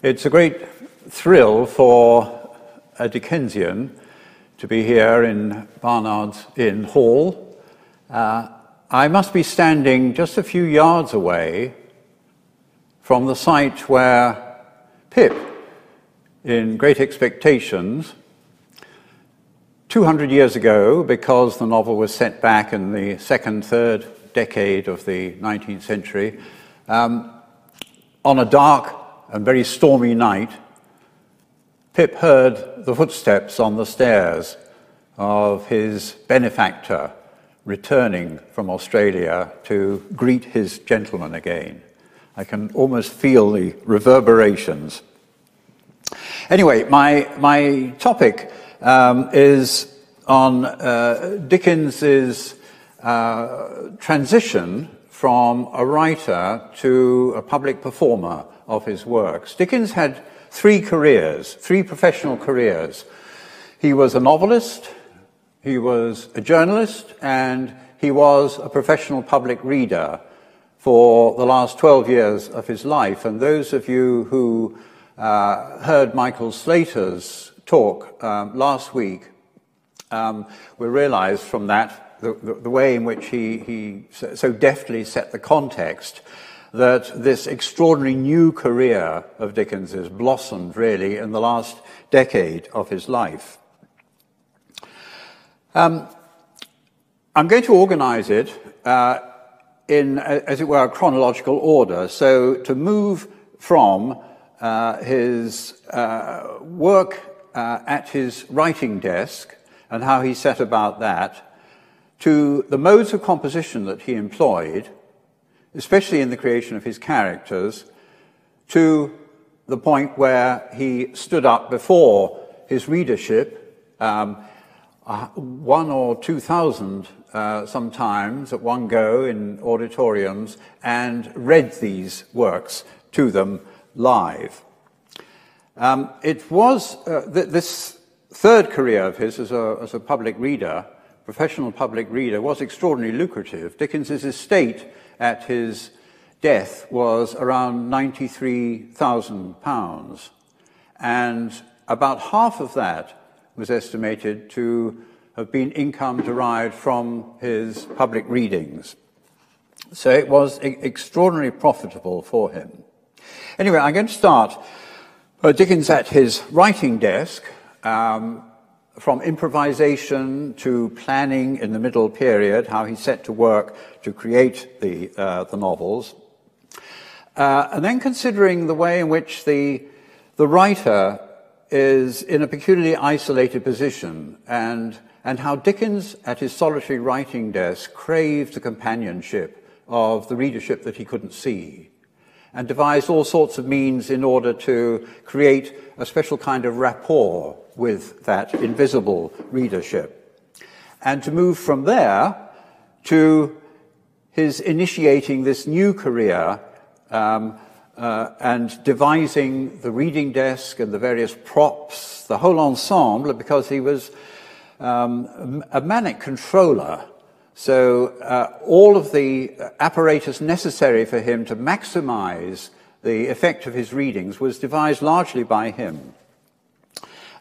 It's a great thrill for a Dickensian to be here in Barnard's Inn Hall. Uh, I must be standing just a few yards away from the site where Pip, in Great Expectations, 200 years ago, because the novel was set back in the second, third decade of the 19th century, um, on a dark and very stormy night, Pip heard the footsteps on the stairs of his benefactor returning from Australia to greet his gentleman again. I can almost feel the reverberations. Anyway, my, my topic um, is on uh, Dickens's uh, transition from a writer to a public performer of his works. Dickens had three careers, three professional careers. He was a novelist, he was a journalist, and he was a professional public reader for the last 12 years of his life. And those of you who uh, heard Michael Slater's talk um, last week um, will realize from that the, the, the way in which he, he so deftly set the context that this extraordinary new career of Dickens has blossomed really in the last decade of his life. Um, I'm going to organize it uh, in, as it were, a chronological order. So to move from uh, his uh, work uh, at his writing desk and how he set about that, to the modes of composition that he employed, especially in the creation of his characters, to the point where he stood up before his readership, um, one or two thousand uh, sometimes at one go in auditoriums, and read these works to them live. Um, it was uh, th- this third career of his as a, as a public reader, professional public reader, was extraordinarily lucrative. Dickens's estate at his death was around £93,000. And about half of that was estimated to have been income derived from his public readings. So it was e- extraordinarily profitable for him. Anyway, I'm going to start uh, Dickens at his writing desk. Um, from improvisation to planning in the middle period, how he set to work to create the, uh, the novels, uh, and then considering the way in which the, the writer is in a peculiarly isolated position and, and how Dickens, at his solitary writing desk, craved the companionship of the readership that he couldn't see and devised all sorts of means in order to create a special kind of rapport with that invisible readership. And to move from there to his initiating this new career um, uh, and devising the reading desk and the various props, the whole ensemble, because he was um, a manic controller. So uh, all of the apparatus necessary for him to maximize the effect of his readings was devised largely by him.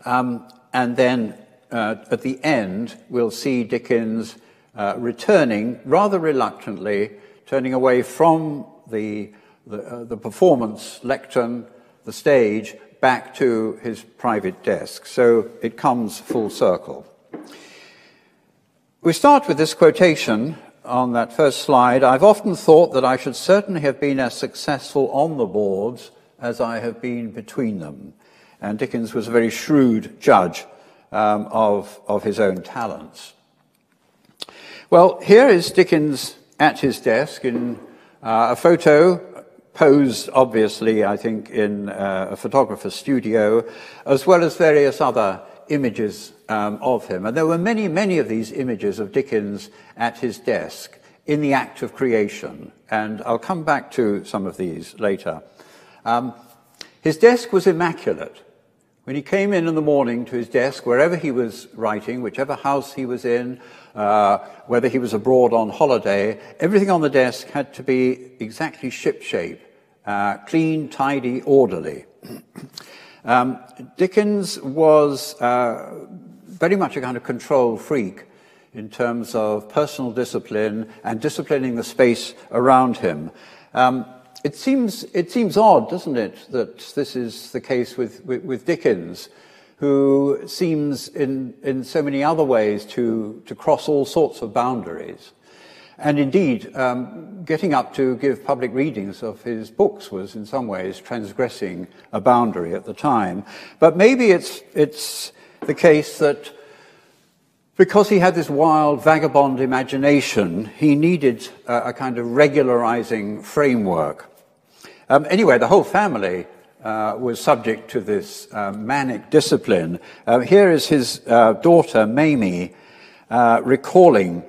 Um, and then uh, at the end, we'll see Dickens uh, returning rather reluctantly, turning away from the, the, uh, the, performance lectern, the stage, back to his private desk. So it comes full circle. We start with this quotation on that first slide. I've often thought that I should certainly have been as successful on the boards as I have been between them. And Dickens was a very shrewd judge um, of, of his own talents. Well, here is Dickens at his desk in uh, a photo posed, obviously, I think, in uh, a photographer's studio, as well as various other images um, of him. And there were many, many of these images of Dickens at his desk in the act of creation. And I'll come back to some of these later. Um, his desk was immaculate. When he came in in the morning to his desk, wherever he was writing, whichever house he was in, uh, whether he was abroad on holiday, everything on the desk had to be exactly shipshape uh, clean, tidy, orderly. um, Dickens was uh, very much a kind of control freak in terms of personal discipline and disciplining the space around him. Um, it, seems, it seems odd, doesn't it, that this is the case with, with, with Dickens, who seems in, in so many other ways to, to cross all sorts of boundaries. And indeed, um, getting up to give public readings of his books was in some ways transgressing a boundary at the time. But maybe it's, it's the case that because he had this wild, vagabond imagination, he needed a, a kind of regularizing framework. Um, anyway, the whole family uh, was subject to this uh, manic discipline. Uh, here is his uh, daughter, Mamie, uh, recalling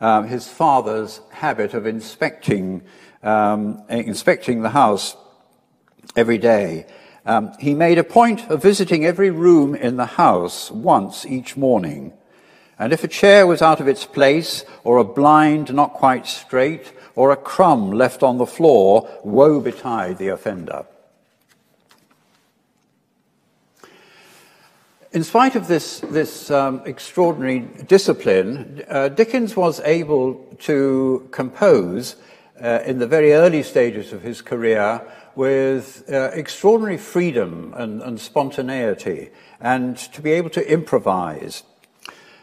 um, his father's habit of inspecting, um, inspecting the house every day. Um, he made a point of visiting every room in the house once each morning. And if a chair was out of its place, or a blind not quite straight, or a crumb left on the floor, woe betide the offender. In spite of this, this um, extraordinary discipline, uh, Dickens was able to compose uh, in the very early stages of his career with uh, extraordinary freedom and, and spontaneity, and to be able to improvise.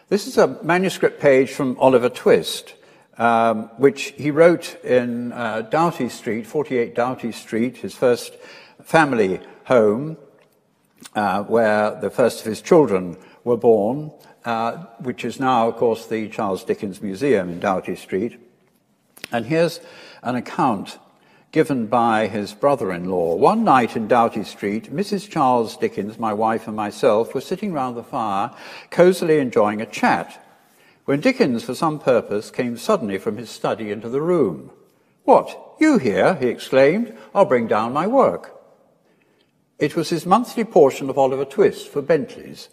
This is a manuscript page from Oliver Twist, um, which he wrote in uh, Doughty Street, 48 Doughty Street, his first family home, uh, where the first of his children were born, uh, which is now, of course, the Charles Dickens Museum in Doughty Street. And here's an account given by his brother in law. One night in Doughty Street, Mrs. Charles Dickens, my wife, and myself were sitting round the fire, cosily enjoying a chat, when Dickens, for some purpose, came suddenly from his study into the room. What, you here? he exclaimed. I'll bring down my work. It was his monthly portion of Oliver Twist for Bentley's,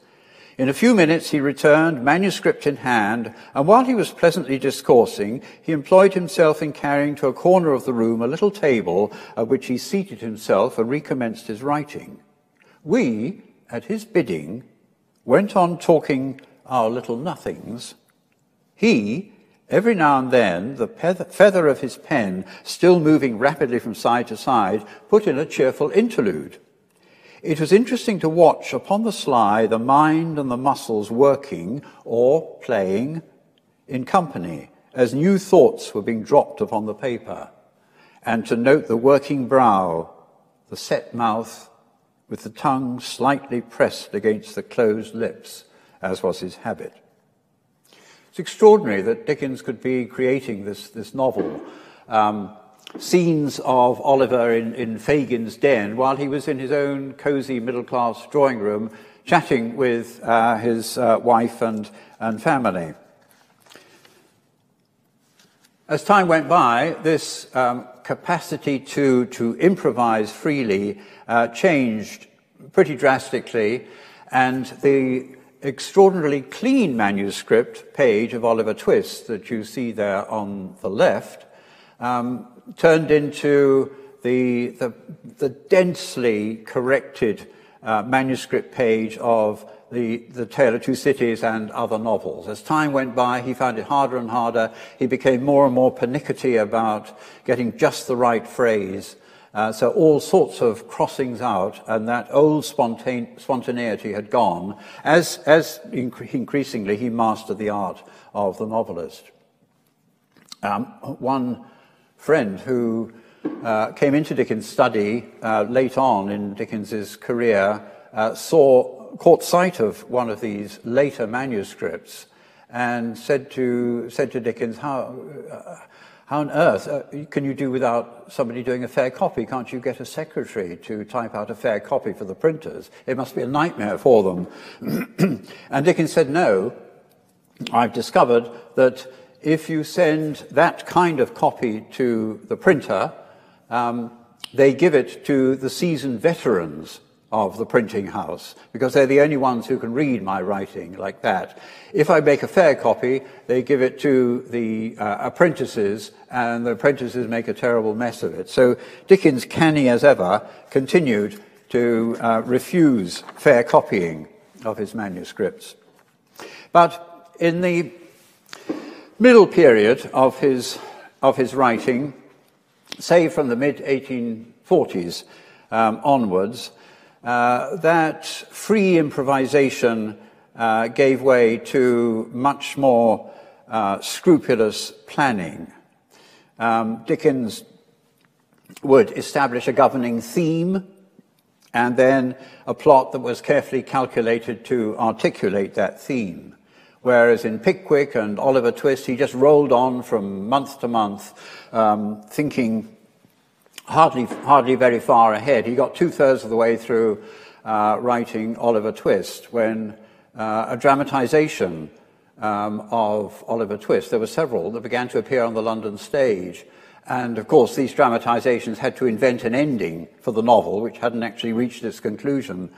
in a few minutes he returned, manuscript in hand, and while he was pleasantly discoursing, he employed himself in carrying to a corner of the room a little table at which he seated himself and recommenced his writing. We, at his bidding, went on talking our little nothings. He, every now and then, the feather of his pen still moving rapidly from side to side, put in a cheerful interlude. It was interesting to watch upon the sly the mind and the muscles working or playing in company as new thoughts were being dropped upon the paper, and to note the working brow, the set mouth, with the tongue slightly pressed against the closed lips, as was his habit. It's extraordinary that Dickens could be creating this, this novel um, scenes of Oliver in, in Fagin's den while he was in his own cosy middle class drawing room chatting with uh, his uh, wife and, and family. As time went by, this um, capacity to, to improvise freely uh, changed pretty drastically, and the extraordinarily clean manuscript page of Oliver Twist that you see there on the left um, turned into the, the, the densely corrected uh, manuscript page of the, the Tale of Two Cities and other novels. As time went by, he found it harder and harder. He became more and more pernickety about getting just the right phrase. Uh, so all sorts of crossings out, and that old spontane- spontaneity had gone, as, as inc- increasingly he mastered the art of the novelist. Um, one friend who uh, came into Dickens' study uh, late on in Dickens's career, uh, saw, caught sight of one of these later manuscripts and said to, said to Dickens, how, uh, how on earth uh, can you do without somebody doing a fair copy? Can't you get a secretary to type out a fair copy for the printers? It must be a nightmare for them. and Dickens said, no, I've discovered that if you send that kind of copy to the printer, um, they give it to the seasoned veterans of the printing house because they're the only ones who can read my writing like that. If I make a fair copy, they give it to the uh, apprentices, and the apprentices make a terrible mess of it. So Dickens, canny as ever, continued to uh, refuse fair copying of his manuscripts. But in the middle period of his, of his writing, say from the mid 1840s um, onwards, uh, that free improvisation uh, gave way to much more uh, scrupulous planning. Um, Dickens would establish a governing theme and then a plot that was carefully calculated to articulate that theme. Whereas in Pickwick and Oliver Twist, he just rolled on from month to month, um, thinking hardly, hardly very far ahead. He got two thirds of the way through uh, writing Oliver Twist when uh, a dramatization um, of Oliver Twist, there were several that began to appear on the London stage. And of course, these dramatizations had to invent an ending for the novel, which hadn't actually reached its conclusion.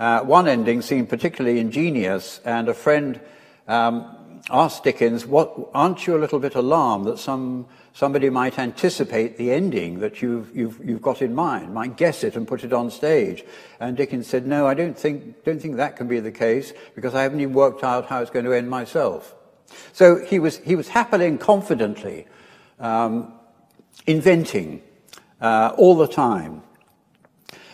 Uh, one ending seemed particularly ingenious, and a friend um, asked Dickens, what, Aren't you a little bit alarmed that some, somebody might anticipate the ending that you've, you've, you've got in mind, might guess it and put it on stage? And Dickens said, No, I don't think, don't think that can be the case because I haven't even worked out how it's going to end myself. So he was, he was happily and confidently um, inventing uh, all the time.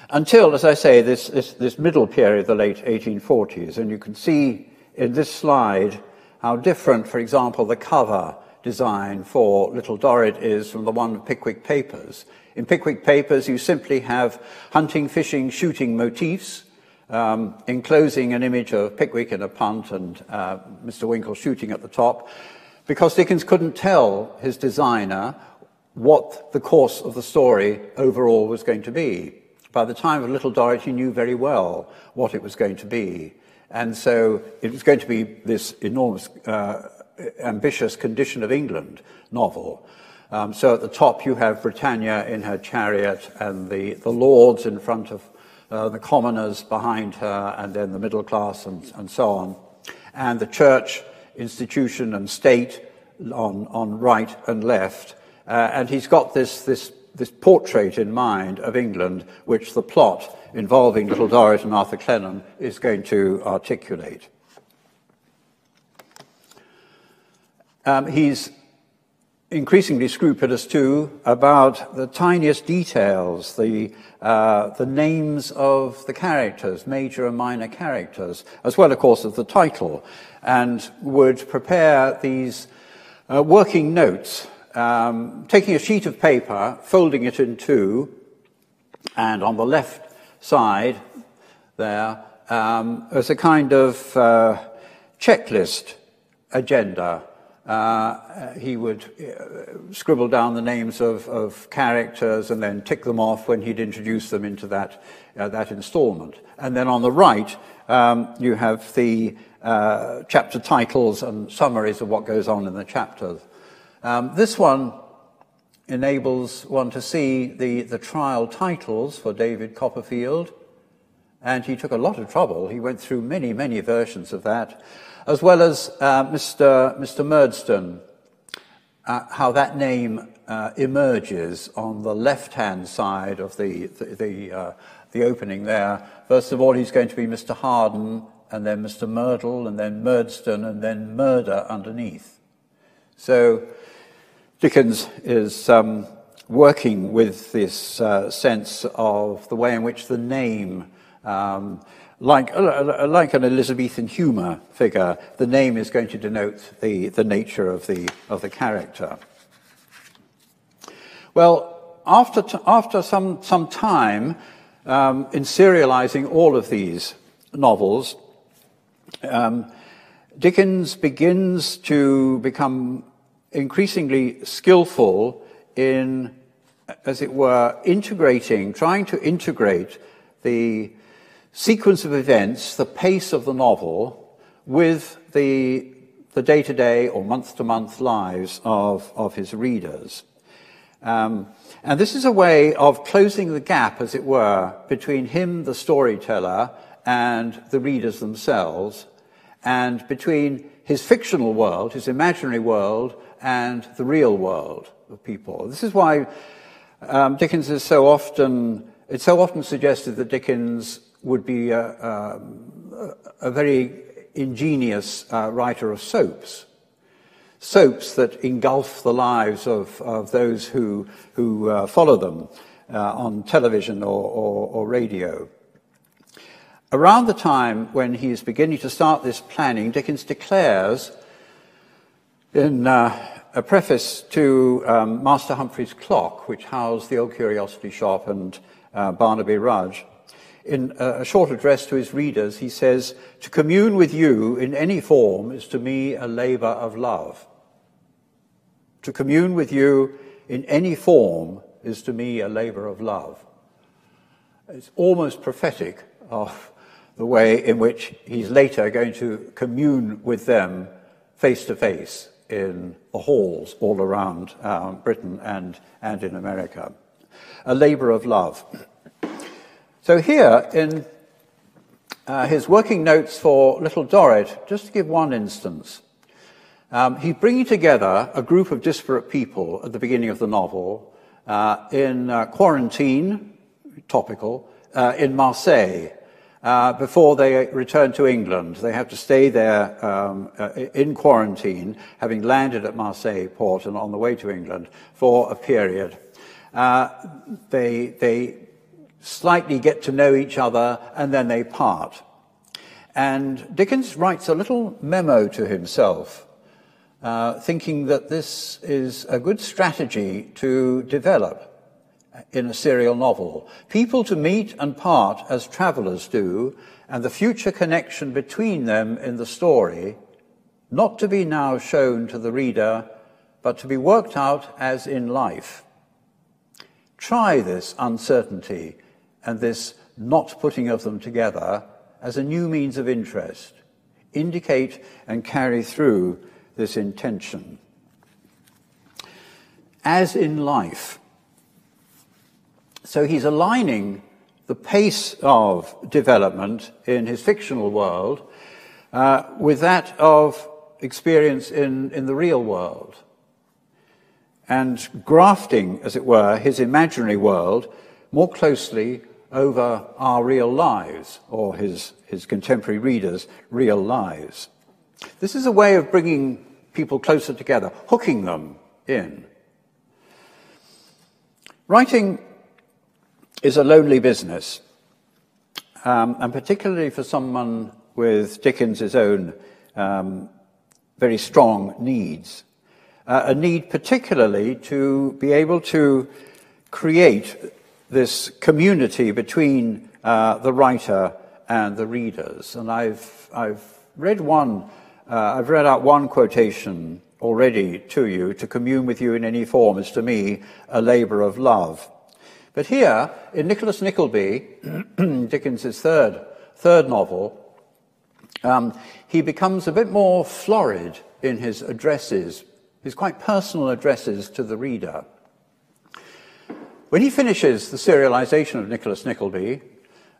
Until, as I say, this, this, this middle period, the late 1840s, and you can see in this slide how different, for example, the cover design for Little Dorrit is from the one of Pickwick Papers. In Pickwick Papers, you simply have hunting, fishing, shooting motifs, um, enclosing an image of Pickwick in a punt and uh, Mr. Winkle shooting at the top, because Dickens couldn't tell his designer what the course of the story overall was going to be. By the time of Little Dorrit, he knew very well what it was going to be. And so it was going to be this enormous, uh, ambitious condition of England novel. Um, so at the top, you have Britannia in her chariot and the, the lords in front of uh, the commoners behind her, and then the middle class and, and so on. And the church, institution, and state on, on right and left. Uh, and he's got this, this, this portrait in mind of England, which the plot involving Little Dorrit and Arthur Clennam is going to articulate. Um, he's increasingly scrupulous too about the tiniest details, the, uh, the names of the characters, major and minor characters, as well, of course, as the title, and would prepare these uh, working notes um, taking a sheet of paper, folding it in two, and on the left side there um, as a kind of uh, checklist agenda. Uh, he would uh, scribble down the names of, of, characters and then tick them off when he'd introduce them into that, uh, that installment. And then on the right, um, you have the uh, chapter titles and summaries of what goes on in the chapters. Um, this one enables one to see the, the trial titles for David Copperfield, and he took a lot of trouble. He went through many, many versions of that, as well as uh, Mr. Mr. Murdstone, uh, how that name uh, emerges on the left-hand side of the, the, the, uh, the opening there. First of all, he's going to be Mr. Harden, and then Mr. Merdle, and then Murdstone, and then murder underneath. So Dickens is um, working with this uh, sense of the way in which the name, um, like, uh, like an Elizabethan humour figure, the name is going to denote the, the nature of the, of the character. Well, after, after some, some time um, in serializing all of these novels, um, Dickens begins to become increasingly skillful in, as it were, integrating, trying to integrate the sequence of events, the pace of the novel, with the, the day-to-day or month-to-month lives of, of his readers. Um, and this is a way of closing the gap, as it were, between him, the storyteller, and the readers themselves, and between his fictional world, his imaginary world, and the real world of people. This is why um, Dickens is so often, it's so often suggested that Dickens would be a, a, a very ingenious uh, writer of soaps. Soaps that engulf the lives of, of those who, who uh, follow them uh, on television or, or, or radio. Around the time when he is beginning to start this planning, Dickens declares in uh, a preface to um, Master Humphrey's Clock, which housed the Old Curiosity Shop and uh, Barnaby Rudge, in a short address to his readers, he says, To commune with you in any form is to me a labor of love. To commune with you in any form is to me a labor of love. It's almost prophetic of the way in which he's later going to commune with them face to face in the halls all around um, Britain and, and in America. A labor of love. So, here in uh, his working notes for Little Dorrit, just to give one instance, um, he's bringing together a group of disparate people at the beginning of the novel uh, in uh, quarantine, topical, uh, in Marseille uh, before they return to England. They have to stay there um, uh, in quarantine, having landed at Marseille port and on the way to England for a period. They, they slightly get to know each other and then they part. And Dickens writes a little memo to himself, uh, thinking that this is a good strategy to develop in a serial novel. People to meet and part as travelers do, and the future connection between them in the story, not to be now shown to the reader, but to be worked out as in life. Try this uncertainty and this not putting of them together as a new means of interest. Indicate and carry through this intention. As in life, so he's aligning the pace of development in his fictional world uh, with that of experience in, in the real world. And grafting, as it were, his imaginary world more closely over our real lives, or his, his contemporary readers' real lives. This is a way of bringing people closer together, hooking them in. Writing is a lonely business, um, and particularly for someone with Dickens's own um, very strong needs. Uh, a need particularly to be able to create this community between uh, the writer and the readers. And I've, I've read one, uh, I've read out one quotation already to you to commune with you in any form is to me a labor of love. But here, in Nicholas Nickleby, Dickens's third, third novel, um, he becomes a bit more florid in his addresses, his quite personal addresses to the reader. When he finishes the serialization of Nicholas Nickleby,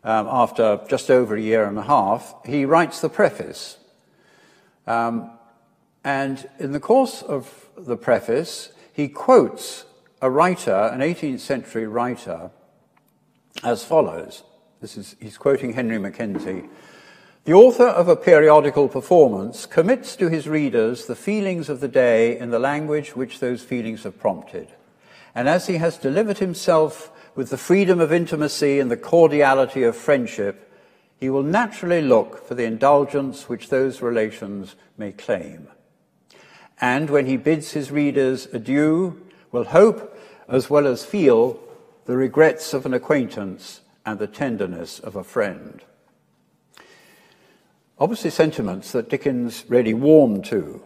um, after just over a year and a half, he writes the preface. Um, and in the course of the preface, he quotes a writer, an 18th century writer, as follows. This is, he's quoting Henry Mackenzie. The author of a periodical performance commits to his readers the feelings of the day in the language which those feelings have prompted. And as he has delivered himself with the freedom of intimacy and the cordiality of friendship, he will naturally look for the indulgence which those relations may claim. And when he bids his readers adieu, will hope as well as feel the regrets of an acquaintance and the tenderness of a friend. Obviously, sentiments that Dickens really warmed to.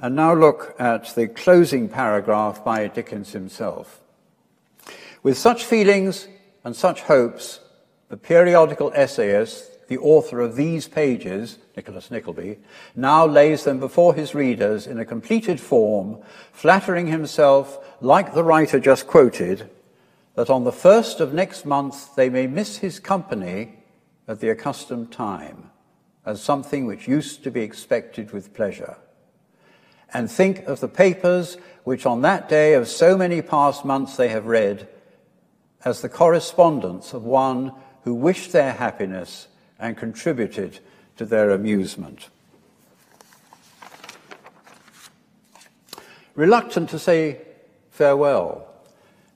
And now look at the closing paragraph by Dickens himself. With such feelings and such hopes, the periodical essayist the author of these pages, Nicholas Nickleby, now lays them before his readers in a completed form, flattering himself, like the writer just quoted, that on the first of next month they may miss his company at the accustomed time as something which used to be expected with pleasure. And think of the papers which on that day of so many past months they have read as the correspondence of one who wished their happiness and contributed to their amusement. Reluctant to say farewell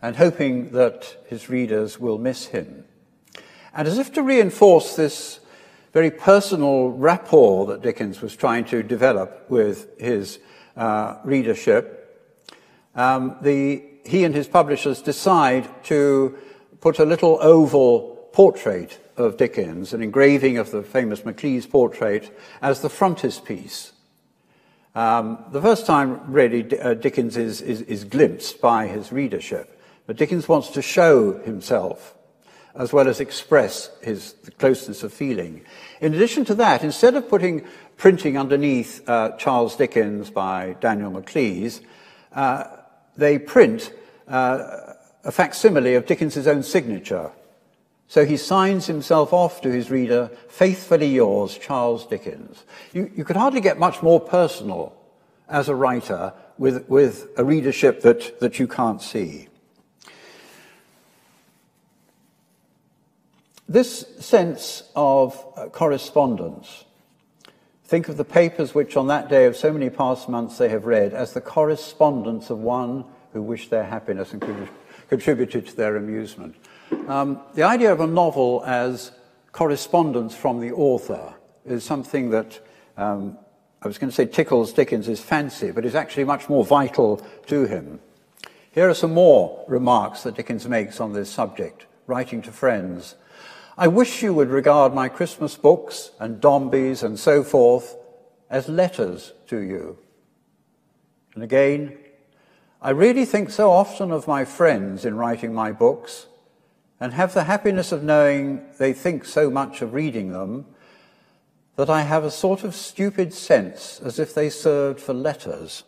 and hoping that his readers will miss him. And as if to reinforce this very personal rapport that Dickens was trying to develop with his uh, readership, um, the, he and his publishers decide to put a little oval portrait of Dickens, an engraving of the famous Maclise portrait, as the frontispiece. Um, the first time, really, uh, Dickens is, is, is glimpsed by his readership, but Dickens wants to show himself as well as express his closeness of feeling. In addition to that, instead of putting printing underneath uh, Charles Dickens by Daniel Maclise, uh, they print uh, a facsimile of Dickens's own signature. So he signs himself off to his reader, faithfully yours, Charles Dickens. You, you could hardly get much more personal as a writer with, with a readership that, that you can't see. This sense of uh, correspondence, think of the papers which on that day of so many past months they have read as the correspondence of one who wished their happiness and contributed to their amusement. Um, the idea of a novel as correspondence from the author is something that um, I was going to say tickles Dickens' fancy, but is actually much more vital to him. Here are some more remarks that Dickens makes on this subject, writing to friends. I wish you would regard my Christmas books and Dombeys and so forth as letters to you. And again, I really think so often of my friends in writing my books and have the happiness of knowing they think so much of reading them that I have a sort of stupid sense as if they served for letters.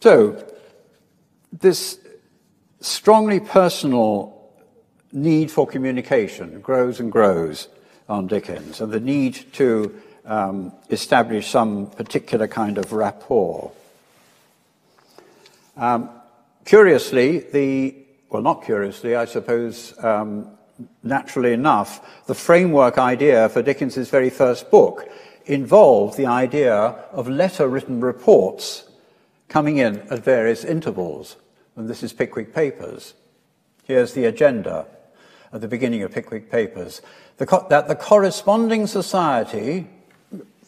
So, this strongly personal need for communication grows and grows on Dickens, and the need to um, establish some particular kind of rapport. Um, curiously, the well, not curiously, I suppose, um, naturally enough, the framework idea for Dickens's very first book involved the idea of letter written reports coming in at various intervals and this is Pickwick Papers. Here's the agenda at the beginning of Pickwick Papers the that the corresponding society,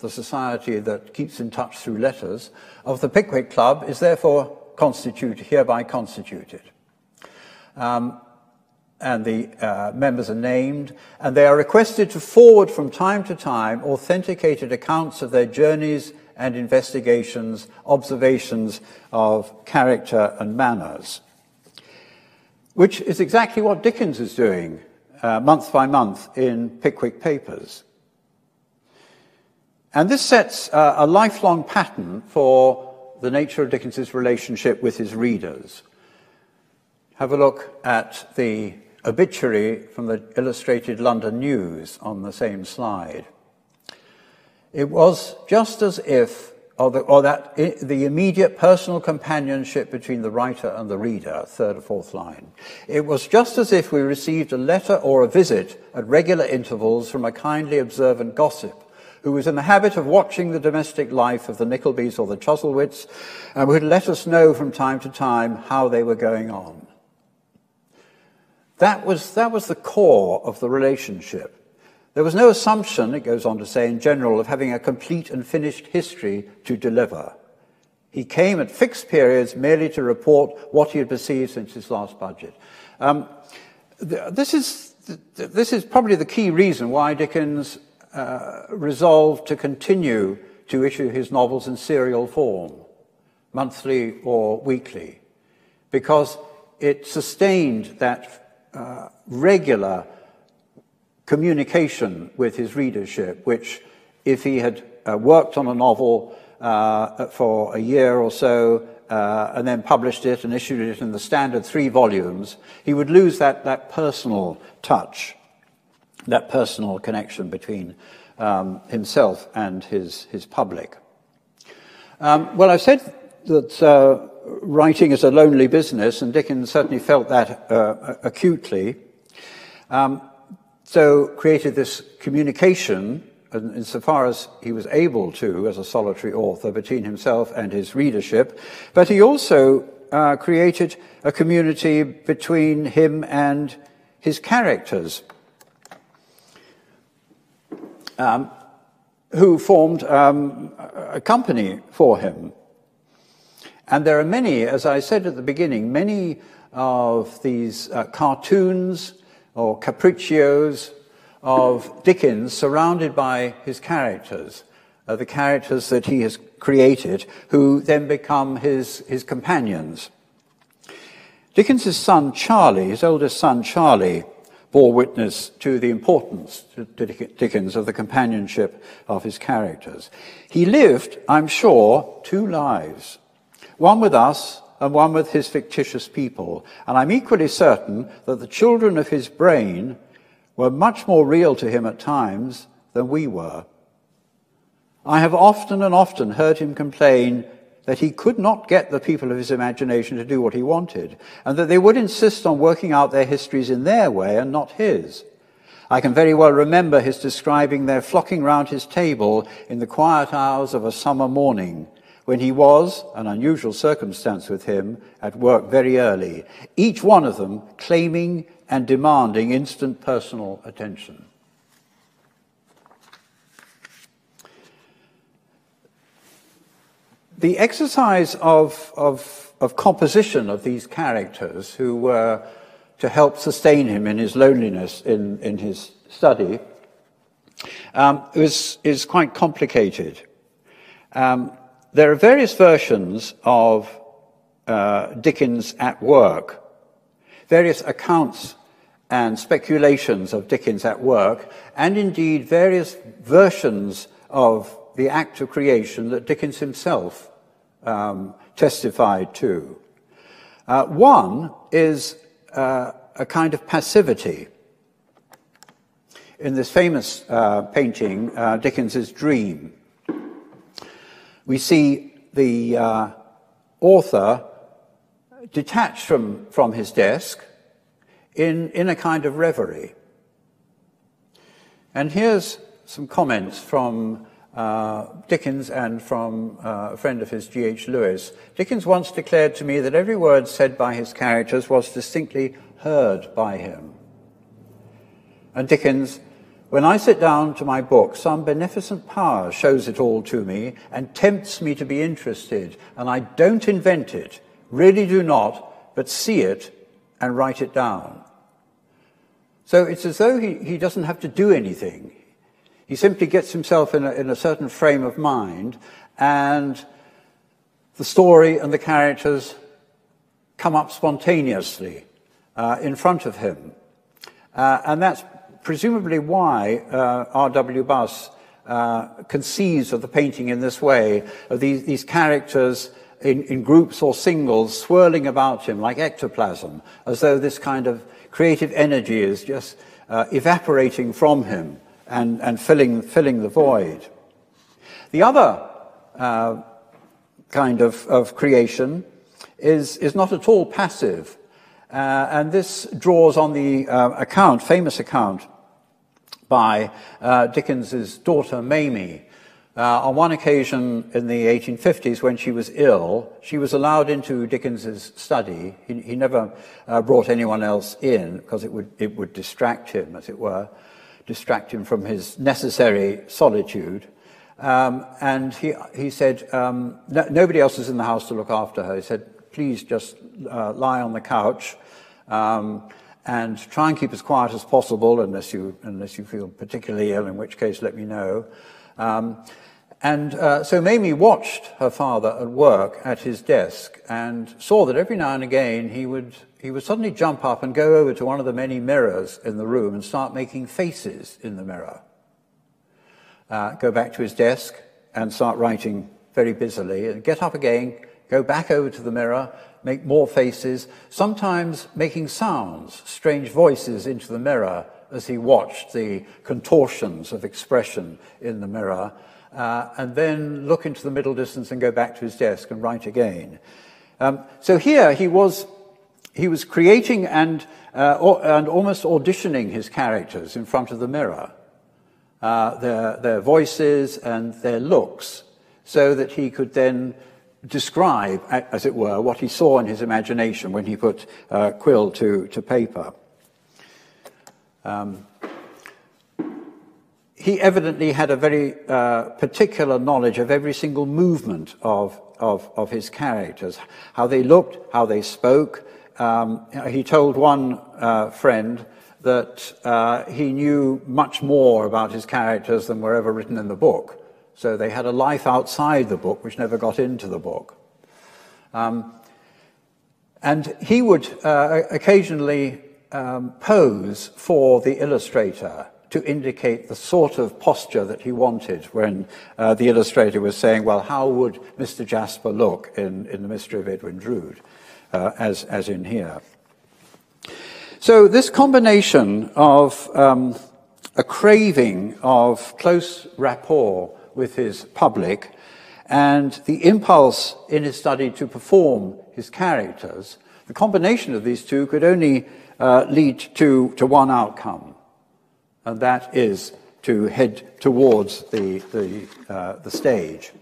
the society that keeps in touch through letters, of the Pickwick Club is therefore constituted, hereby constituted. Um, and the uh, members are named, and they are requested to forward from time to time authenticated accounts of their journeys and investigations, observations of character and manners, which is exactly what Dickens is doing uh, month by month in Pickwick Papers. And this sets uh, a lifelong pattern for the nature of Dickens's relationship with his readers. Have a look at the obituary from the Illustrated London News on the same slide. It was just as if, or, the, or that the immediate personal companionship between the writer and the reader, third or fourth line. It was just as if we received a letter or a visit at regular intervals from a kindly observant gossip who was in the habit of watching the domestic life of the Nicklebys or the Chuzzlewits and would let us know from time to time how they were going on. That was, that was the core of the relationship. There was no assumption, it goes on to say in general, of having a complete and finished history to deliver. He came at fixed periods merely to report what he had perceived since his last budget. Um, this, is, this is probably the key reason why Dickens uh, resolved to continue to issue his novels in serial form, monthly or weekly, because it sustained that uh, regular communication with his readership, which, if he had uh, worked on a novel uh, for a year or so uh, and then published it and issued it in the standard three volumes, he would lose that, that personal touch, that personal connection between um, himself and his, his public. Um, well, I've said that uh, writing is a lonely business, and Dickens certainly felt that uh, acutely. Um, so created this communication, insofar as he was able to, as a solitary author, between himself and his readership. But he also uh, created a community between him and his characters. Um, who formed um, a company for him. And there are many, as I said at the beginning, many of these uh, cartoons or capriccios of Dickens surrounded by his characters, uh, the characters that he has created, who then become his, his companions. Dickens's son Charlie, his oldest son Charlie, bore witness to the importance to Dickens of the companionship of his characters. He lived, I'm sure, two lives, one with us and one with his fictitious people. And I'm equally certain that the children of his brain were much more real to him at times than we were. I have often and often heard him complain that he could not get the people of his imagination to do what he wanted, and that they would insist on working out their histories in their way and not his. I can very well remember his describing their flocking round his table in the quiet hours of a summer morning, when he was, an unusual circumstance with him, at work very early, each one of them claiming and demanding instant personal attention. the exercise of, of, of composition of these characters who were to help sustain him in his loneliness in, in his study um, is, is quite complicated. Um, there are various versions of uh, Dickens at work, various accounts and speculations of Dickens at work, and indeed various versions of the act of creation that Dickens himself um, testified to. Uh, one is uh, a kind of passivity. In this famous uh, painting, uh, Dickens's Dream, we see the uh, author detached from, from his desk in, in a kind of reverie. And here's some comments from uh, Dickens and from uh, a friend of his, G.H. Lewes. Dickens once declared to me that every word said by his characters was distinctly heard by him. And Dickens, when I sit down to my book, some beneficent power shows it all to me and tempts me to be interested, and I don't invent it, really do not, but see it and write it down. So it's as though he, he doesn't have to do anything. He simply gets himself in a, in a certain frame of mind, and the story and the characters come up spontaneously uh, in front of him. Uh, and that's presumably why uh, R.W. Buss uh, conceives of the painting in this way, of these, these characters in, in, groups or singles swirling about him like ectoplasm, as though this kind of creative energy is just uh, evaporating from him and, and filling, filling the void. The other uh, kind of, of creation is, is not at all passive. Uh, and this draws on the uh, account, famous account, by uh, Dickens's daughter Mamie. On one occasion in the 1850s, when she was ill, she was allowed into Dickens's study. He, he never brought anyone else in because it would, it would distract him, as it were distract him from his necessary solitude. Um, and he, he said, um, no, nobody else is in the house to look after her. He said, please just uh, lie on the couch um, and try and keep as quiet as possible unless you, unless you feel particularly ill, in which case let me know. Um, And uh, so Mamie watched her father at work at his desk and saw that every now and again he would, he would suddenly jump up and go over to one of the many mirrors in the room and start making faces in the mirror. Uh, go back to his desk and start writing very busily, and get up again, go back over to the mirror, make more faces, sometimes making sounds, strange voices into the mirror as he watched the contortions of expression in the mirror, uh, and then look into the middle distance and go back to his desk and write again. Um, so here he was, he was creating and, uh, or, and almost auditioning his characters in front of the mirror, uh, their, their voices and their looks, so that he could then describe, as it were, what he saw in his imagination when he put uh, quill to, to paper. Um, he evidently had a very uh, particular knowledge of every single movement of, of, of, his characters, how they looked, how they spoke. Um, he told one uh, friend that uh, he knew much more about his characters than were ever written in the book. So they had a life outside the book which never got into the book. Um, and he would uh, occasionally um, pose for the illustrator to indicate the sort of posture that he wanted when uh, the illustrator was saying, well, how would Mr. Jasper look in, in The Mystery of Edwin Drood, uh, as, as in here. So this combination of um, a craving of close rapport with his public and the impulse in his study to perform his characters, the combination of these two could only uh, lead to, to one outcome, and that is to head towards the, the, uh, the stage.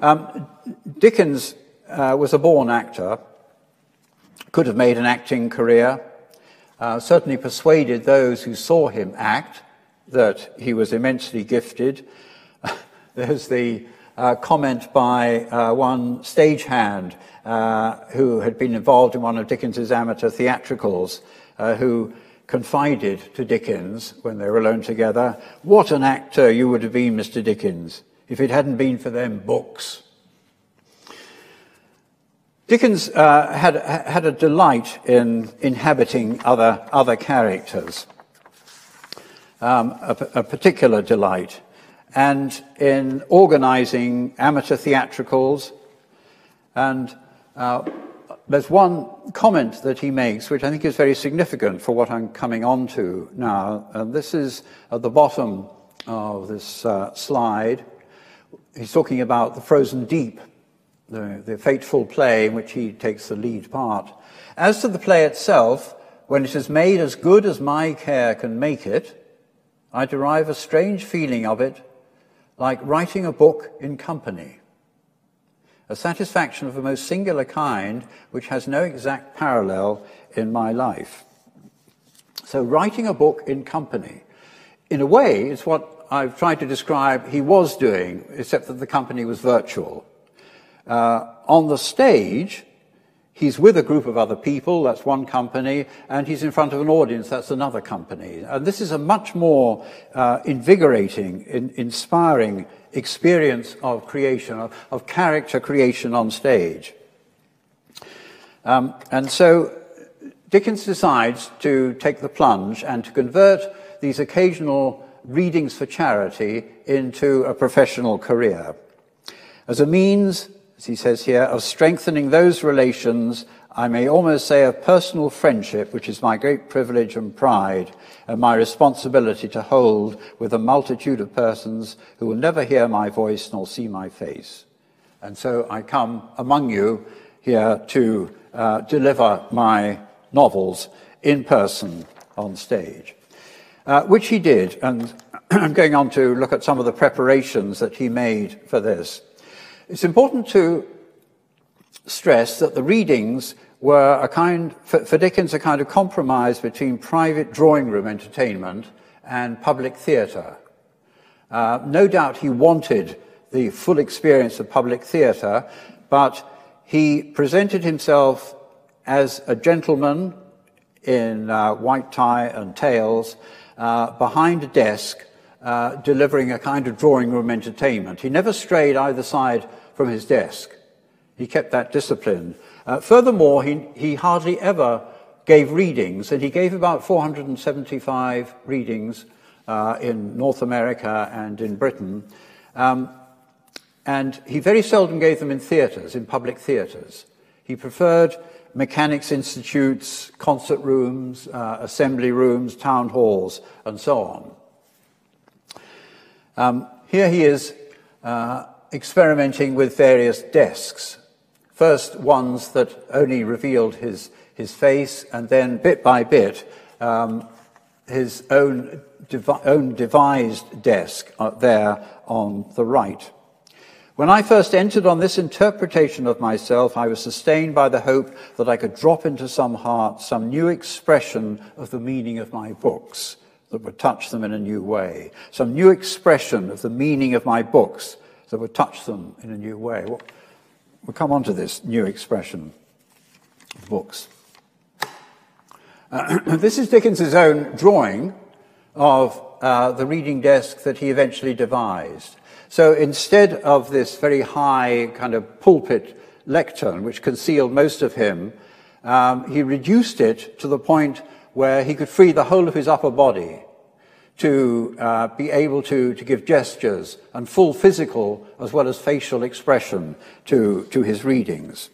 Um, Dickens uh, was a born actor, could have made an acting career, uh, certainly persuaded those who saw him act that he was immensely gifted there's the uh, comment by uh, one stagehand uh, who had been involved in one of Dickens's amateur theatricals, uh, who confided to Dickens when they were alone together, What an actor you would have been, Mr. Dickens, if it hadn't been for them books. Dickens uh, had, had a delight in inhabiting other, other characters, um, a, a particular delight and in organizing amateur theatricals. And uh, there's one comment that he makes, which I think is very significant for what I'm coming on to now. And this is at the bottom of this uh, slide. He's talking about the Frozen Deep, the, the fateful play in which he takes the lead part. As to the play itself, when it is made as good as my care can make it, I derive a strange feeling of it like writing a book in company, a satisfaction of a most singular kind which has no exact parallel in my life. So, writing a book in company, in a way, is what I've tried to describe he was doing, except that the company was virtual. Uh, on the stage, He's with a group of other people, that's one company, and he's in front of an audience, that's another company. And this is a much more uh, invigorating, in, inspiring experience of creation, of, of character creation on stage. Um, and so Dickens decides to take the plunge and to convert these occasional readings for charity into a professional career. As a means as he says here, of strengthening those relations, I may almost say of personal friendship, which is my great privilege and pride, and my responsibility to hold with a multitude of persons who will never hear my voice nor see my face. And so I come among you here to uh, deliver my novels in person on stage, uh, which he did. And I'm going on to look at some of the preparations that he made for this. It's important to stress that the readings were a kind, for, for Dickens, a kind of compromise between private drawing room entertainment and public theatre. Uh, no doubt he wanted the full experience of public theatre, but he presented himself as a gentleman in uh, white tie and tails uh, behind a desk uh, delivering a kind of drawing room entertainment. He never strayed either side from his desk. He kept that discipline. Uh, furthermore, he, he hardly ever gave readings, and he gave about 475 readings uh, in North America and in Britain. Um, and he very seldom gave them in theatres, in public theatres. He preferred mechanics institutes, concert rooms, uh, assembly rooms, town halls, and so on. Um, here he is uh, experimenting with various desks. First, ones that only revealed his, his face, and then bit by bit, um, his own, devi- own devised desk uh, there on the right. When I first entered on this interpretation of myself, I was sustained by the hope that I could drop into some heart some new expression of the meaning of my books that would touch them in a new way, some new expression of the meaning of my books that would touch them in a new way. We'll, come on to this new expression of books. Uh, this is Dickens's own drawing of uh, the reading desk that he eventually devised. So instead of this very high kind of pulpit lectern, which concealed most of him, um, he reduced it to the point where he could free the whole of his upper body to uh, be able to, to give gestures and full physical as well as facial expression to, to his readings.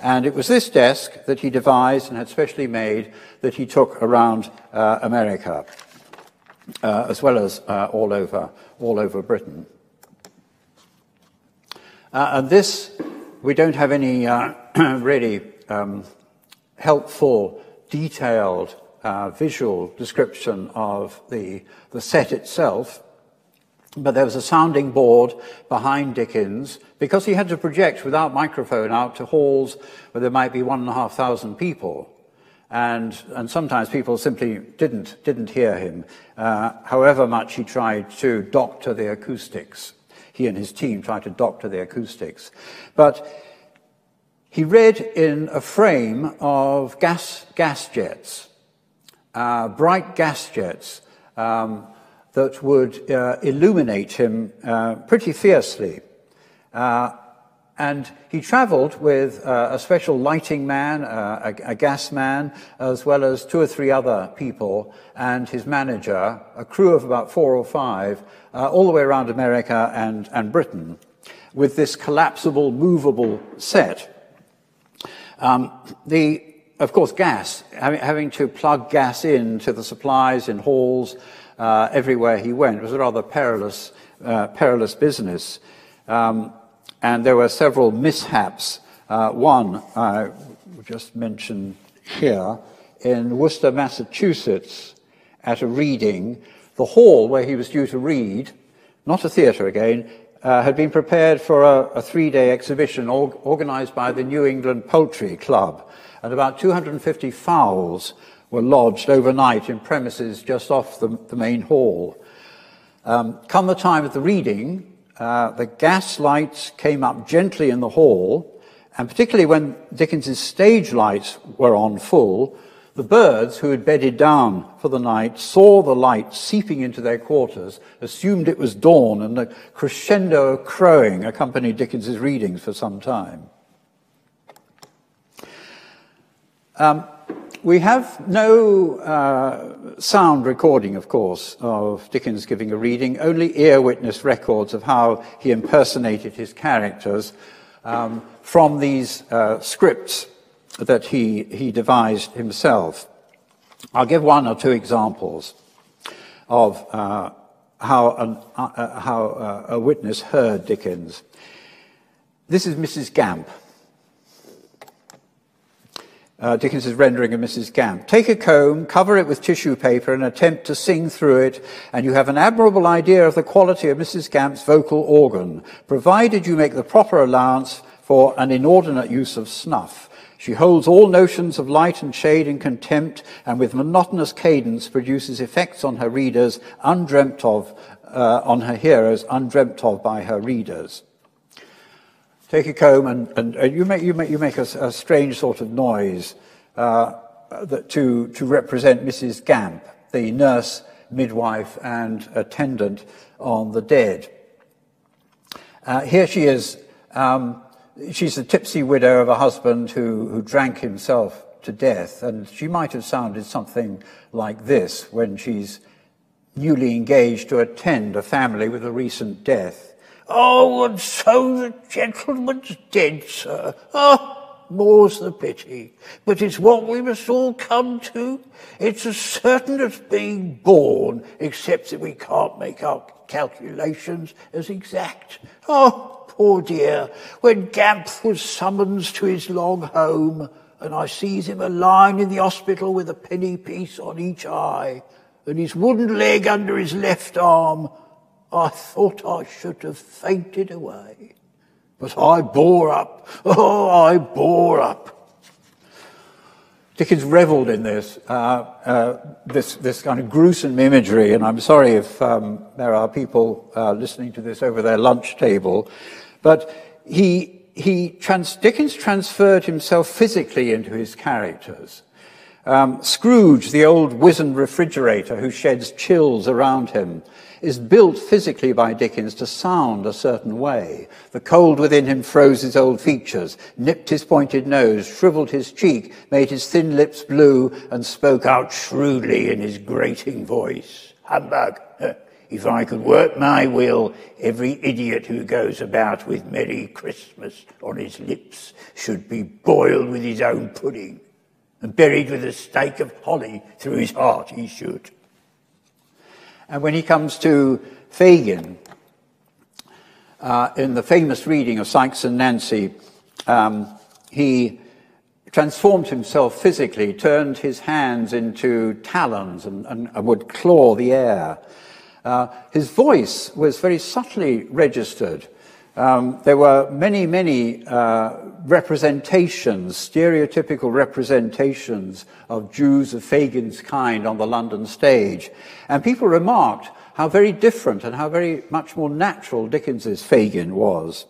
And it was this desk that he devised and had specially made that he took around uh, America, uh, as well as uh, all, over, all over Britain. Uh, and this, we don't have any uh, really um, helpful, detailed uh, visual description of the, the set itself. But there was a sounding board behind Dickens because he had to project without microphone out to halls where there might be one and a half thousand people. And, and sometimes people simply didn't, didn't hear him, uh, however much he tried to doctor the acoustics. He and his team tried to doctor the acoustics. But he read in a frame of gas, gas jets uh, bright gas jets um, that would uh, illuminate him uh, pretty fiercely. Uh, and he traveled with uh, a special lighting man, a, a, gas man, as well as two or three other people, and his manager, a crew of about four or five, all the way around America and, and Britain, with this collapsible, movable set. Um, the of course, gas, having, to plug gas into the supplies in halls uh, everywhere he went was a rather perilous, uh, perilous business. Um, and there were several mishaps. Uh, one I just mention here in Worcester, Massachusetts, at a reading, the hall where he was due to read, not a theatre again, uh, had been prepared for a, a three day exhibition organized by the New England Poultry Club and about 250 fowls were lodged overnight in premises just off the, the main hall. Um, come the time of the reading, uh, the gas lights came up gently in the hall, and particularly when Dickens's stage lights were on full, the birds who had bedded down for the night saw the light seeping into their quarters, assumed it was dawn, and a crescendo of crowing accompanied Dickens's readings for some time. Um, we have no uh, sound recording, of course, of Dickens giving a reading, only ear witness records of how he impersonated his characters um, from these uh, scripts that he, he devised himself. I'll give one or two examples of uh, how, an, uh, uh, how uh, a witness heard Dickens. This is Mrs. Gamp uh, Dickens's rendering of Mrs. Gamp. Take a comb, cover it with tissue paper, and attempt to sing through it, and you have an admirable idea of the quality of Mrs. Gamp's vocal organ, provided you make the proper allowance for an inordinate use of snuff. She holds all notions of light and shade in contempt, and with monotonous cadence produces effects on her readers undreamt of, uh, on her hearers, undreamt of by her readers. Take a comb and, and, and you make, you make, you make a, a strange sort of noise uh, that, to, to represent Mrs. Gamp, the nurse midwife and attendant on the dead. Uh, here she is. Um, she's a tipsy widow of a husband who, who drank himself to death, and she might have sounded something like this when she's newly engaged to attend a family with a recent death. Oh, and so the gentleman's dead, sir. Oh, more's the pity. But it's what we must all come to. It's as certain as being born, except that we can't make our calculations as exact. Oh, poor dear, when Gamp was summoned to his long home, and I sees him a lying in the hospital with a penny piece on each eye, and his wooden leg under his left arm, I thought I should have fainted away. But I bore up. Oh, I bore up. Dickens revelled in this, uh, uh, this, this kind of gruesome imagery, and I'm sorry if um, there are people uh, listening to this over their lunch table, but he, he trans- Dickens transferred himself physically into his characters. Um, Scrooge, the old wizened refrigerator who sheds chills around him, is built physically by Dickens to sound a certain way. The cold within him froze his old features, nipped his pointed nose, shriveled his cheek, made his thin lips blue, and spoke out shrewdly in his grating voice. Humbug! If I could work my will, every idiot who goes about with Merry Christmas on his lips should be boiled with his own pudding and buried with a stake of holly through his heart, he should. And when he comes to Fagin, uh, in the famous reading of Sikes and Nancy, um, he transformed himself physically, turned his hands into talons and, and, and would claw the air. Uh, his voice was very subtly registered. Um, there were many, many uh, representations, stereotypical representations of Jews of Fagin's kind on the London stage. And people remarked how very different and how very much more natural Dickens's Fagin was.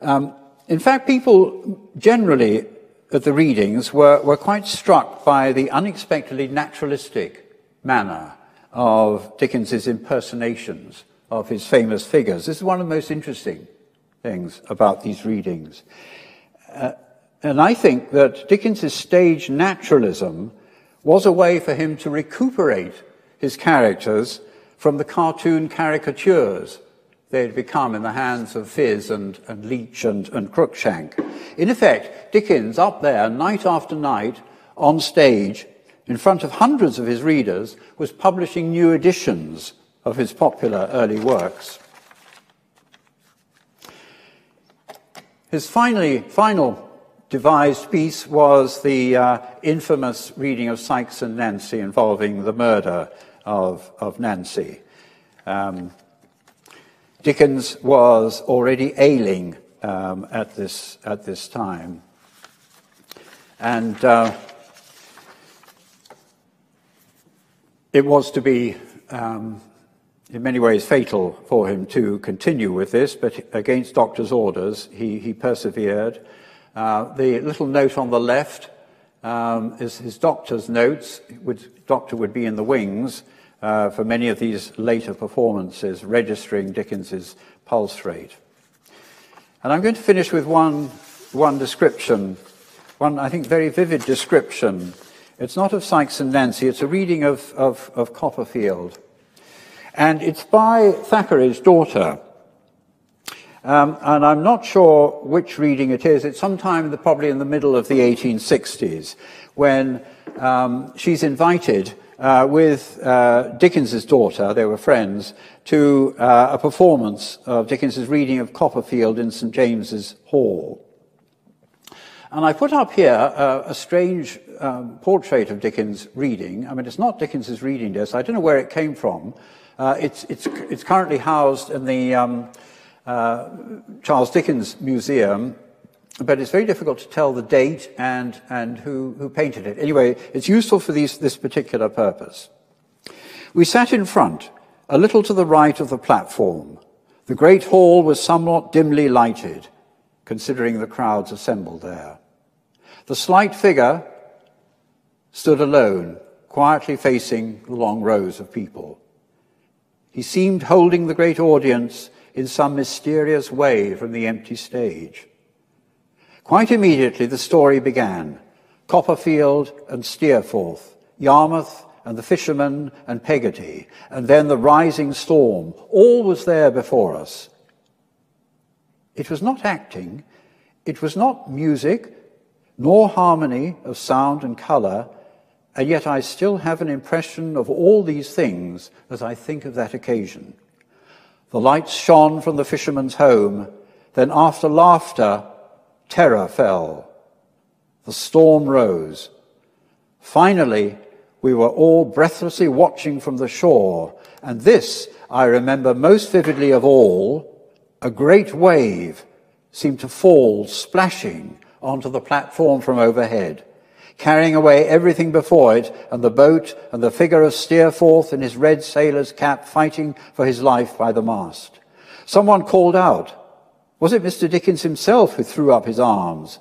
Um, in fact, people generally at the readings were, were quite struck by the unexpectedly naturalistic manner of Dickens's impersonations of his famous figures. This is one of the most interesting things about these readings. Uh, and I think that Dickens's stage naturalism was a way for him to recuperate his characters from the cartoon caricatures they had become in the hands of Phiz and, and Leech and, and Cruikshank. In effect, Dickens up there night after night on stage in front of hundreds of his readers was publishing new editions of his popular early works. His finally, final devised piece was the uh, infamous reading of Sikes and Nancy involving the murder of, of Nancy. Um, Dickens was already ailing um, at, this, at this time. And uh, it was to be um, in many ways fatal for him to continue with this, but against doctor's orders, he, he persevered. Uh, the little note on the left um, is his doctor's notes. Doctor would be in the wings uh, for many of these later performances, registering Dickens's pulse rate. And I'm going to finish with one, one description, one, I think, very vivid description. It's not of Sikes and Nancy, it's a reading of, of, of Copperfield. And it's by Thackeray's daughter. Um, and I'm not sure which reading it is. It's sometime the, probably in the middle of the 1860s when um, she's invited uh, with uh, Dickens's daughter, they were friends, to uh, a performance of Dickens's reading of Copperfield in St. James's Hall. And I put up here uh, a strange um, portrait of Dickens reading. I mean, it's not Dickens's reading desk. I don't know where it came from. Uh, it's, it's, it's, currently housed in the um, uh, Charles Dickens Museum, but it's very difficult to tell the date and, and who, who painted it. Anyway, it's useful for these, this particular purpose. We sat in front, a little to the right of the platform. The great hall was somewhat dimly lighted, considering the crowds assembled there. The slight figure stood alone quietly facing the long rows of people. He seemed holding the great audience in some mysterious way from the empty stage. Quite immediately, the story began. Copperfield and Steerforth, Yarmouth and the fisherman and Peggotty, and then the rising storm. All was there before us. It was not acting, it was not music, nor harmony of sound and colour, and yet I still have an impression of all these things as I think of that occasion. The lights shone from the fisherman's home, then after laughter, terror fell. The storm rose. Finally, we were all breathlessly watching from the shore, and this I remember most vividly of all. A great wave seemed to fall splashing onto the platform from overhead, carrying away everything before it, and the boat and the figure of Steerforth in his red sailor's cap fighting for his life by the mast. Someone called out, was it Mr. Dickens himself who threw up his arms?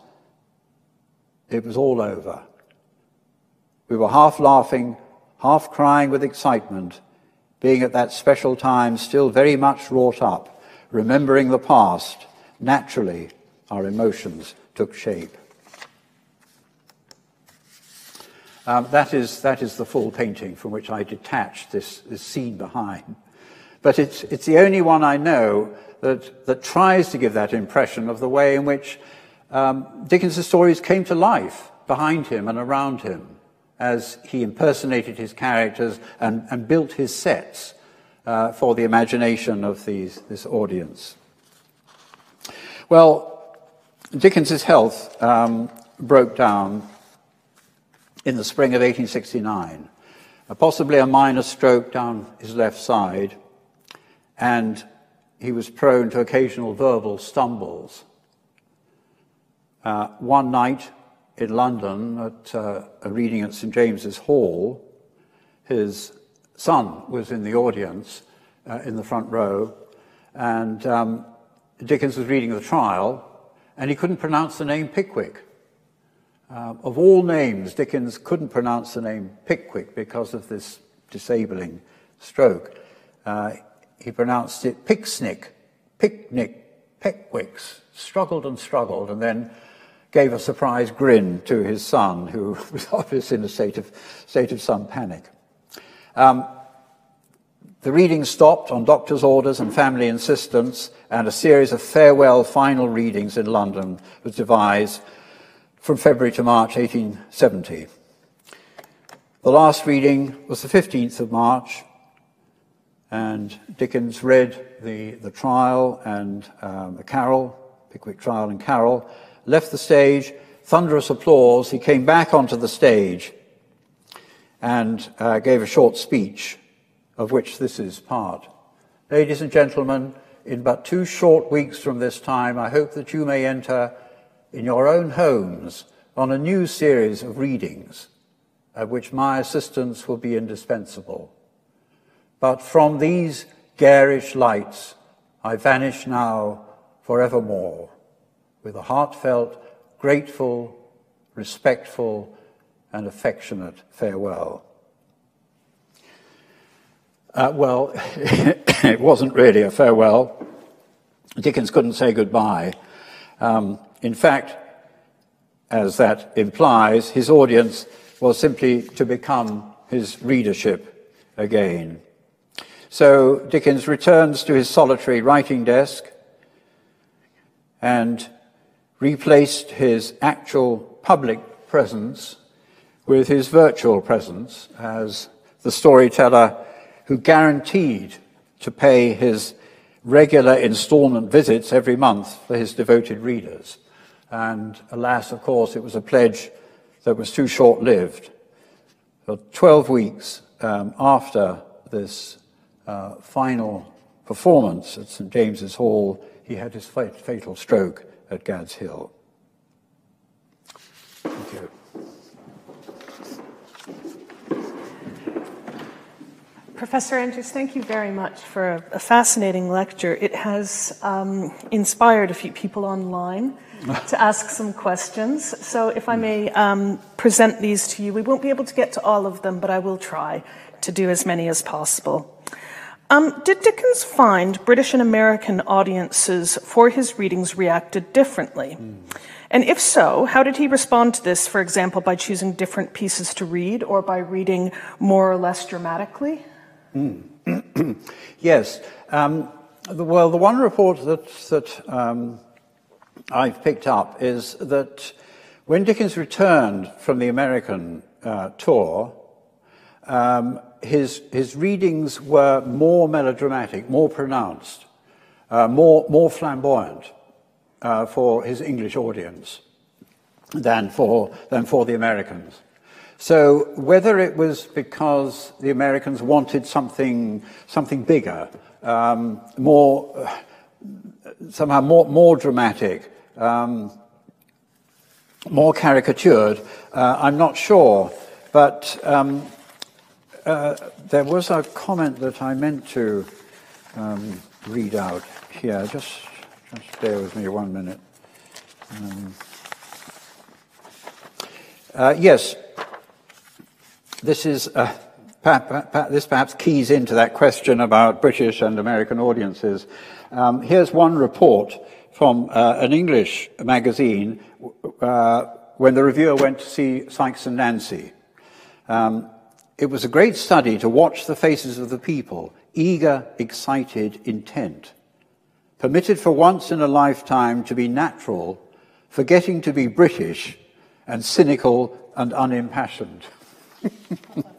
It was all over. We were half laughing, half crying with excitement, being at that special time still very much wrought up, remembering the past. Naturally, our emotions took shape. Um, that, is, that is the full painting from which I detached this, this scene behind. But it's, it's the only one I know that, that tries to give that impression of the way in which um, Dickens' stories came to life behind him and around him as he impersonated his characters and, and built his sets uh, for the imagination of these, this audience. Well, Dickens's health um, broke down in the spring of 1869, uh, possibly a minor stroke down his left side, and he was prone to occasional verbal stumbles. Uh, one night, in London at uh, a reading at St James's Hall. His son was in the audience uh, in the front row, and um, Dickens was reading the trial, and he couldn't pronounce the name Pickwick. Uh, of all names, Dickens couldn't pronounce the name Pickwick because of this disabling stroke. Uh, he pronounced it Picksnick, Picnic, Peckwicks, struggled and struggled, and then gave a surprised grin to his son, who was obviously in a state of, state of some panic. Um, the reading stopped on doctor's orders and family insistence, and a series of farewell final readings in London was devised from February to March 1870. The last reading was the 15th of March, and Dickens read the, the trial and um, the carol, Pickwick Trial and Carol, left the stage, thunderous applause. He came back onto the stage and uh, gave a short speech, of which this is part. Ladies and gentlemen, in but two short weeks from this time, I hope that you may enter in your own homes on a new series of readings, at which my assistance will be indispensable. But from these garish lights, I vanish now forevermore with a heartfelt, grateful, respectful, and affectionate farewell. Uh, well, it wasn't really a farewell. Dickens couldn't say goodbye. Um, in fact, as that implies, his audience was simply to become his readership again. So Dickens returns to his solitary writing desk and replaced his actual public presence with his virtual presence as the storyteller who guaranteed to pay his regular installment visits every month for his devoted readers. And alas, of course, it was a pledge that was too short lived. For 12 weeks um, after this uh, final performance at St. James's Hall, he had his fatal stroke at Gad's Hill. Thank you. Professor Andrews, thank you very much for a fascinating lecture. It has um, inspired a few people online to ask some questions. So, if I may um, present these to you, we won't be able to get to all of them, but I will try to do as many as possible. Um, did Dickens find British and American audiences for his readings reacted differently? Mm. And if so, how did he respond to this, for example, by choosing different pieces to read or by reading more or less dramatically? Mm. yes. Um, the, well, the one report that, that um, I've picked up is that when Dickens returned from the American uh, tour, um, his, his readings were more melodramatic, more pronounced, uh, more, more flamboyant uh, for his English audience than for, than for the Americans. So whether it was because the Americans wanted something, something bigger, um, more, somehow more, more dramatic, um, more caricatured, uh, I'm not sure. But um, uh, there was a comment that I meant to um, read out here. Just, just bear with me one minute. Um, uh, yes, this is uh, this perhaps keys into that question about British and American audiences. Um, here's one report from uh, an English magazine uh, when the reviewer went to see Sikes and Nancy. Um, it was a great study to watch the faces of the people, eager, excited, intent, permitted for once in a lifetime to be natural, forgetting to be British, and cynical and unimpassioned.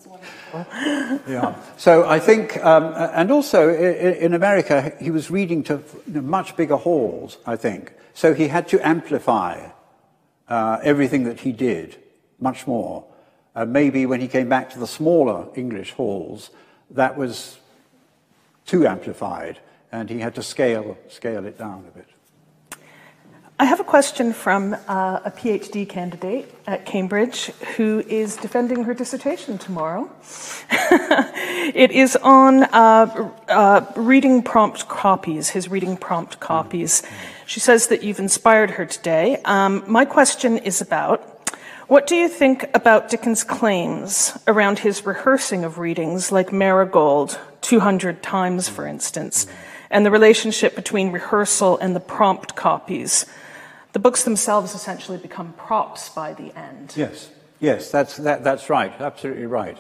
yeah. So I think, um, and also in America, he was reading to much bigger halls, I think. So he had to amplify uh, everything that he did much more. Uh, maybe when he came back to the smaller English halls, that was too amplified, and he had to scale, scale it down a bit. I have a question from uh, a PhD candidate at Cambridge who is defending her dissertation tomorrow. it is on uh, uh, reading prompt copies, his reading prompt copies. She says that you've inspired her today. Um, my question is about what do you think about Dickens' claims around his rehearsing of readings, like Marigold, 200 times, for instance, and the relationship between rehearsal and the prompt copies? The books themselves essentially become props by the end. Yes, yes, that's, that, that's right, absolutely right.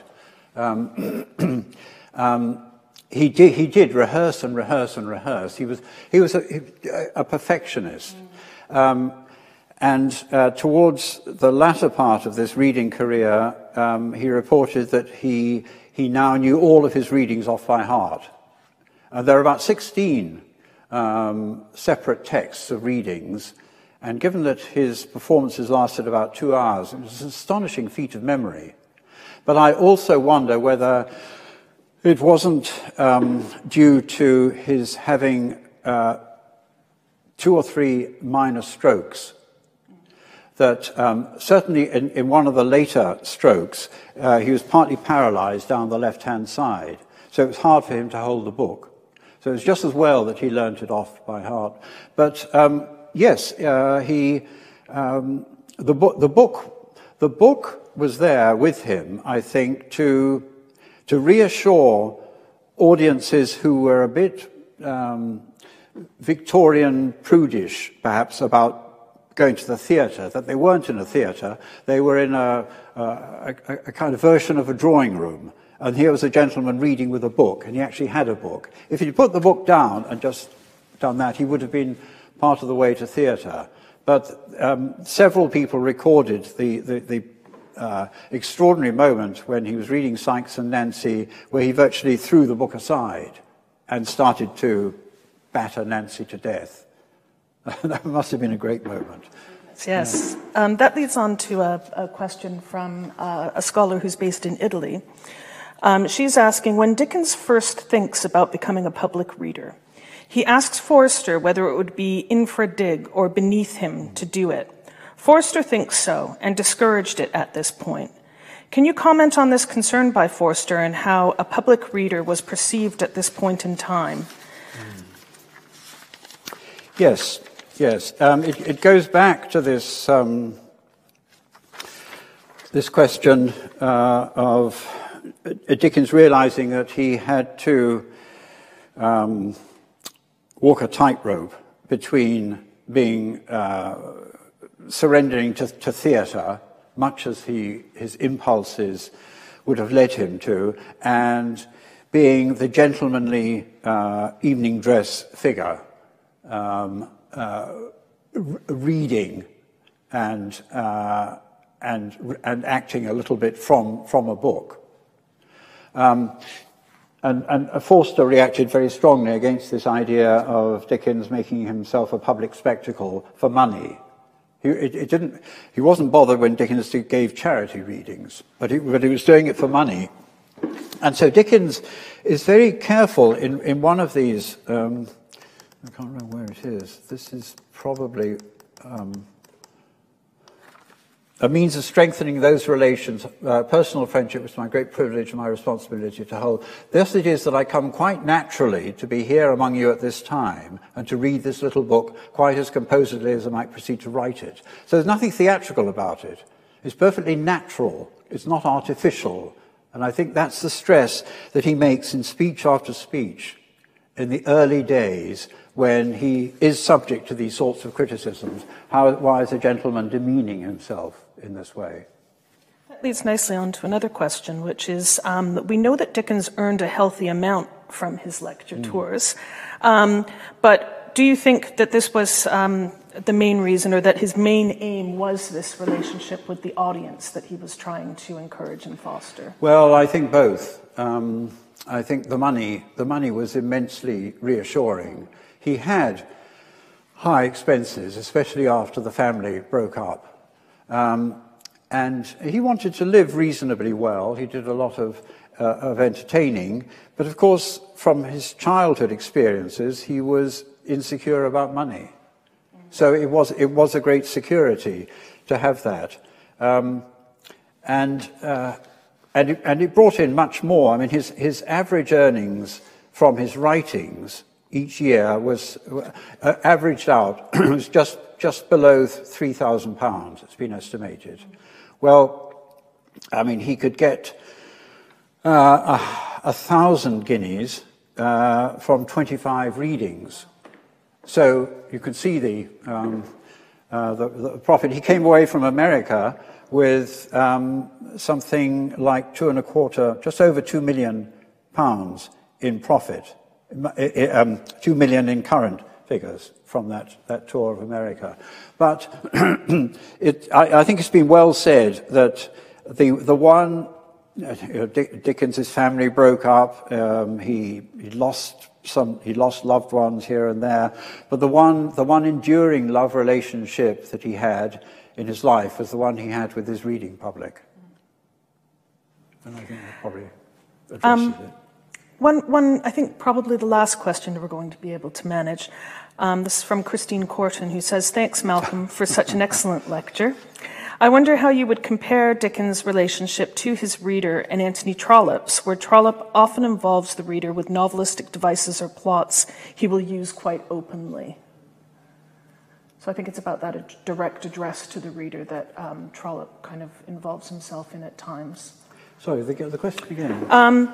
Um, um, he, did, he did rehearse and rehearse and rehearse. He was, he was a, a perfectionist. Mm. Um, and uh, towards the latter part of this reading career, um, he reported that he, he now knew all of his readings off by heart. Uh, there are about 16 um, separate texts of readings, and given that his performances lasted about two hours, it was an astonishing feat of memory. But I also wonder whether it wasn't um, due to his having uh, two or three minor strokes that um, certainly in, in, one of the later strokes, uh, he was partly paralyzed down the left hand side. So it was hard for him to hold the book. So it was just as well that he learnt it off by heart. But um, yes, uh, he, um, the, bo- the, book, the book was there with him, I think, to, to reassure audiences who were a bit um, Victorian prudish, perhaps, about going to the theatre, that they weren't in a theatre, they were in a, a, a, kind of version of a drawing room. And here was a gentleman reading with a book, and he actually had a book. If he'd put the book down and just done that, he would have been part of the way to theatre. But um, several people recorded the, the, the uh, extraordinary moment when he was reading Sikes and Nancy, where he virtually threw the book aside and started to batter Nancy to death. that must have been a great moment. Yes. Yeah. Um, that leads on to a, a question from uh, a scholar who's based in Italy. Um, she's asking When Dickens first thinks about becoming a public reader, he asks Forster whether it would be infra dig or beneath him to do it. Forster thinks so and discouraged it at this point. Can you comment on this concern by Forster and how a public reader was perceived at this point in time? Yes, yes. Um, it, it, goes back to this, um, this question uh, of Dickens realizing that he had to um, walk a tightrope between being uh, surrendering to, to theatre, much as he, his impulses would have led him to, and being the gentlemanly uh, evening dress figure, um, uh, reading and, uh, and, and acting a little bit from, from a book. Um, and, and Forster reacted very strongly against this idea of Dickens making himself a public spectacle for money. He, it, it didn't, he wasn't bothered when Dickens gave charity readings, but he, but he was doing it for money. And so Dickens is very careful in, in one of these, um, I can't remember where it is. This is probably um, a means of strengthening those relations. Uh, personal friendship was my great privilege and my responsibility to hold. Thus it is that I come quite naturally to be here among you at this time and to read this little book quite as composedly as I might proceed to write it. So there's nothing theatrical about it. It's perfectly natural. It's not artificial. And I think that's the stress that he makes in speech after speech in the early days when he is subject to these sorts of criticisms. How, why is a gentleman demeaning himself? In this way. That leads nicely on to another question, which is um, we know that Dickens earned a healthy amount from his lecture mm. tours, um, but do you think that this was um, the main reason, or that his main aim was this relationship with the audience that he was trying to encourage and foster? Well, I think both. Um, I think the money, the money was immensely reassuring. He had high expenses, especially after the family broke up. Um, and he wanted to live reasonably well. He did a lot of, uh, of entertaining. But of course, from his childhood experiences, he was insecure about money. So it was, it was a great security to have that. Um, and, uh, and, it, and it brought in much more. I mean, his, his average earnings from his writings each year was uh, averaged out was just just below £3,000, it's been estimated. Well, I mean, he could get uh, a, a, thousand guineas uh, from 25 readings. So you can see the, um, uh, the, the, profit. He came away from America with um, something like two and a quarter, just over two million pounds in profit, um, two million in current figures from that, that tour of America. But it, I, I, think it's been well said that the, the one, you know, Dickens's family broke up, um, he, he lost some, he lost loved ones here and there, but the one, the one enduring love relationship that he had in his life was the one he had with his reading public. And I think that probably addresses um, it. One, one, I think probably the last question we're going to be able to manage. Um, this is from Christine Corton, who says, Thanks, Malcolm, for such an excellent lecture. I wonder how you would compare Dickens' relationship to his reader and Anthony Trollope's, where Trollope often involves the reader with novelistic devices or plots he will use quite openly. So I think it's about that direct address to the reader that um, Trollope kind of involves himself in at times. Sorry, the, the question again. Um,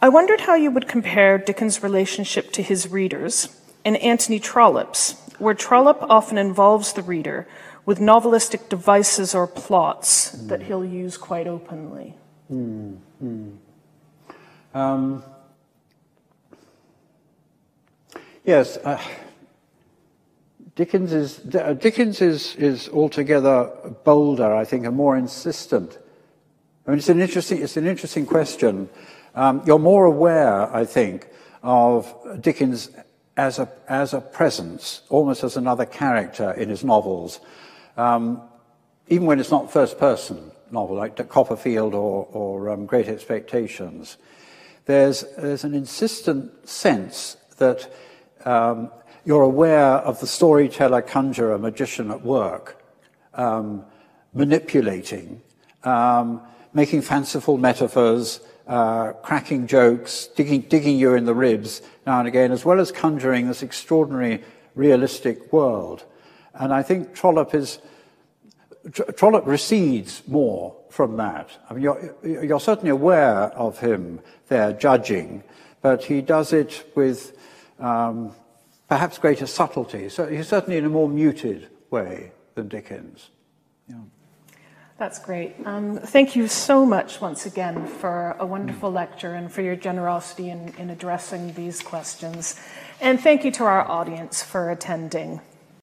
I wondered how you would compare Dickens' relationship to his readers and Anthony Trollope's, where Trollope often involves the reader with novelistic devices or plots mm. that he'll use quite openly. Mm. Mm. Um, yes, uh, Dickens is uh, Dickens is is altogether bolder, I think, and more insistent. I mean, it's an interesting it's an interesting question. Um, you're more aware, I think, of Dickens as a, as a presence, almost as another character in his novels, um, even when it's not first person novel, like Copperfield or, or um, Great Expectations. There's, there's an insistent sense that um, you're aware of the storyteller, conjurer, magician at work, um, manipulating um, making fanciful metaphors, uh, cracking jokes, digging, digging you in the ribs now and again, as well as conjuring this extraordinary realistic world. And I think Trollope is Trollope recedes more from that. I mean, you're, you're certainly aware of him there judging, but he does it with um, perhaps greater subtlety. So he's certainly in a more muted way than Dickens. That's great. Um, thank you so much once again for a wonderful lecture and for your generosity in, in addressing these questions. And thank you to our audience for attending.